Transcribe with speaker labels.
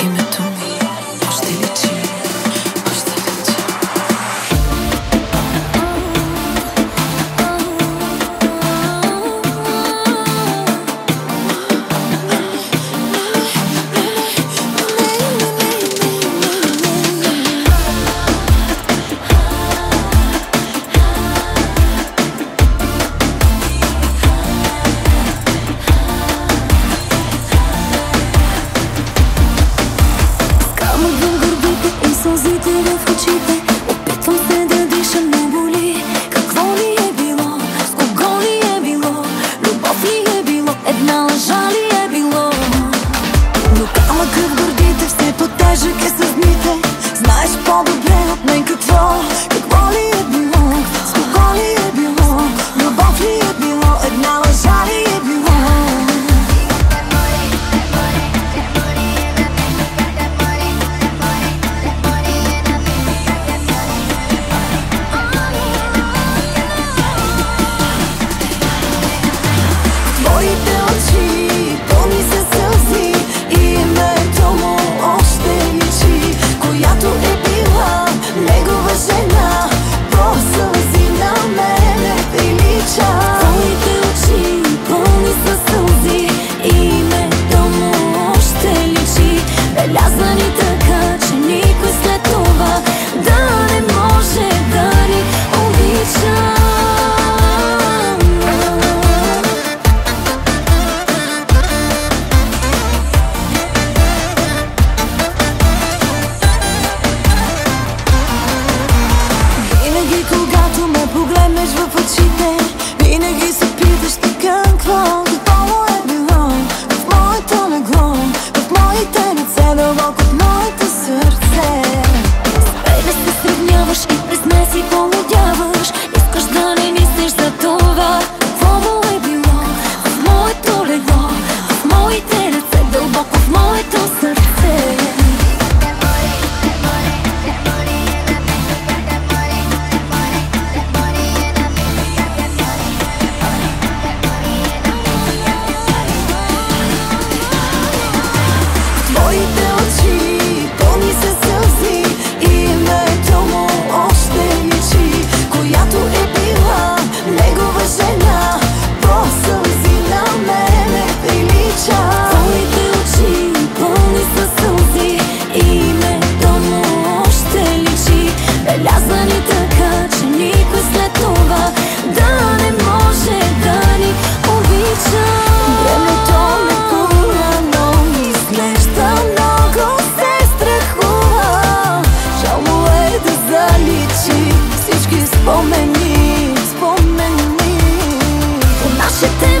Speaker 1: y me в гордите, все по-тежък е с дните Знаеш по-добре от мен какво, какво ли е било, С спокойно ли е било. seguís 싶은